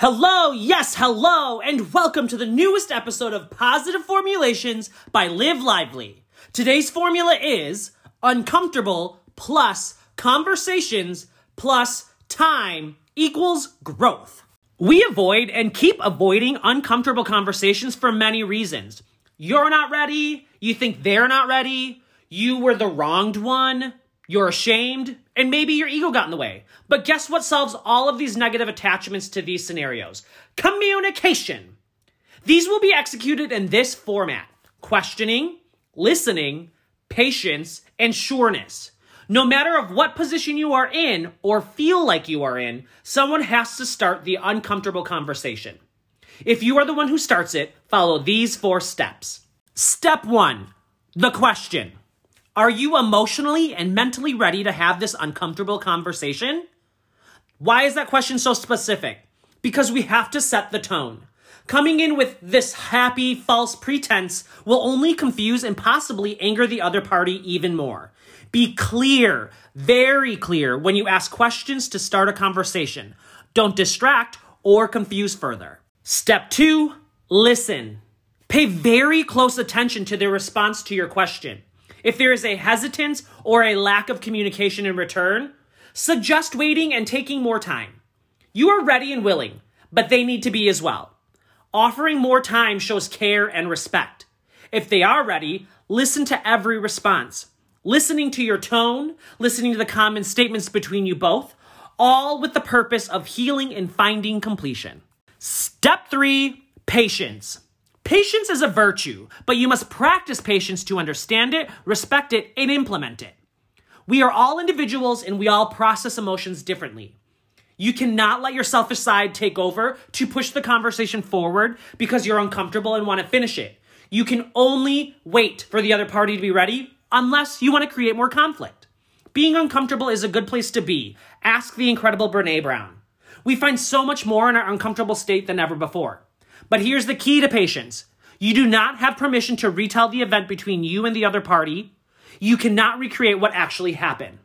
Hello, yes, hello, and welcome to the newest episode of Positive Formulations by Live Lively. Today's formula is uncomfortable plus conversations plus time equals growth. We avoid and keep avoiding uncomfortable conversations for many reasons. You're not ready, you think they're not ready, you were the wronged one, you're ashamed, and maybe your ego got in the way. But guess what solves all of these negative attachments to these scenarios? Communication. These will be executed in this format questioning, listening, patience, and sureness. No matter of what position you are in or feel like you are in, someone has to start the uncomfortable conversation. If you are the one who starts it, follow these four steps. Step one, the question. Are you emotionally and mentally ready to have this uncomfortable conversation? Why is that question so specific? Because we have to set the tone. Coming in with this happy, false pretense will only confuse and possibly anger the other party even more. Be clear, very clear, when you ask questions to start a conversation. Don't distract or confuse further. Step two, listen. Pay very close attention to their response to your question. If there is a hesitance or a lack of communication in return, suggest waiting and taking more time. You are ready and willing, but they need to be as well. Offering more time shows care and respect. If they are ready, listen to every response. Listening to your tone, listening to the common statements between you both, all with the purpose of healing and finding completion. Step three, patience. Patience is a virtue, but you must practice patience to understand it, respect it, and implement it. We are all individuals and we all process emotions differently. You cannot let your selfish side take over to push the conversation forward because you're uncomfortable and want to finish it. You can only wait for the other party to be ready unless you want to create more conflict. Being uncomfortable is a good place to be. Ask the incredible Brene Brown. We find so much more in our uncomfortable state than ever before. But here's the key to patience. You do not have permission to retell the event between you and the other party. You cannot recreate what actually happened.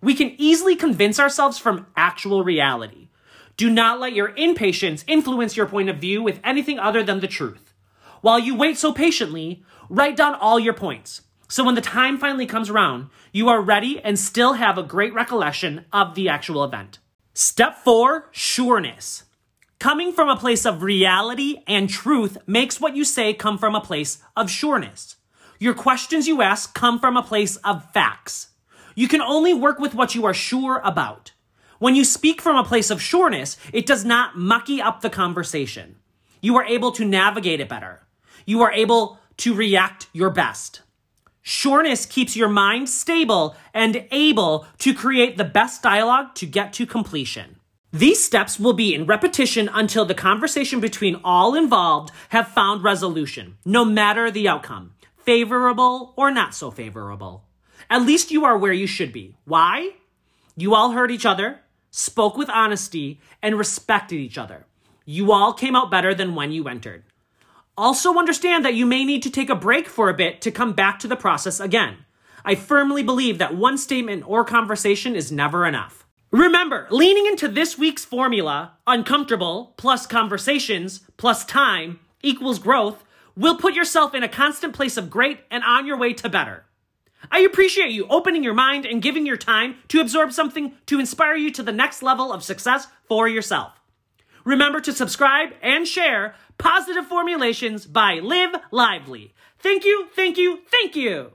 We can easily convince ourselves from actual reality. Do not let your impatience influence your point of view with anything other than the truth. While you wait so patiently, write down all your points. So when the time finally comes around, you are ready and still have a great recollection of the actual event. Step four, sureness. Coming from a place of reality and truth makes what you say come from a place of sureness. Your questions you ask come from a place of facts. You can only work with what you are sure about. When you speak from a place of sureness, it does not mucky up the conversation. You are able to navigate it better. You are able to react your best. Sureness keeps your mind stable and able to create the best dialogue to get to completion. These steps will be in repetition until the conversation between all involved have found resolution, no matter the outcome, favorable or not so favorable. At least you are where you should be. Why? You all heard each other, spoke with honesty, and respected each other. You all came out better than when you entered. Also understand that you may need to take a break for a bit to come back to the process again. I firmly believe that one statement or conversation is never enough. Remember, leaning into this week's formula, uncomfortable plus conversations plus time equals growth, will put yourself in a constant place of great and on your way to better. I appreciate you opening your mind and giving your time to absorb something to inspire you to the next level of success for yourself. Remember to subscribe and share Positive Formulations by Live Lively. Thank you, thank you, thank you.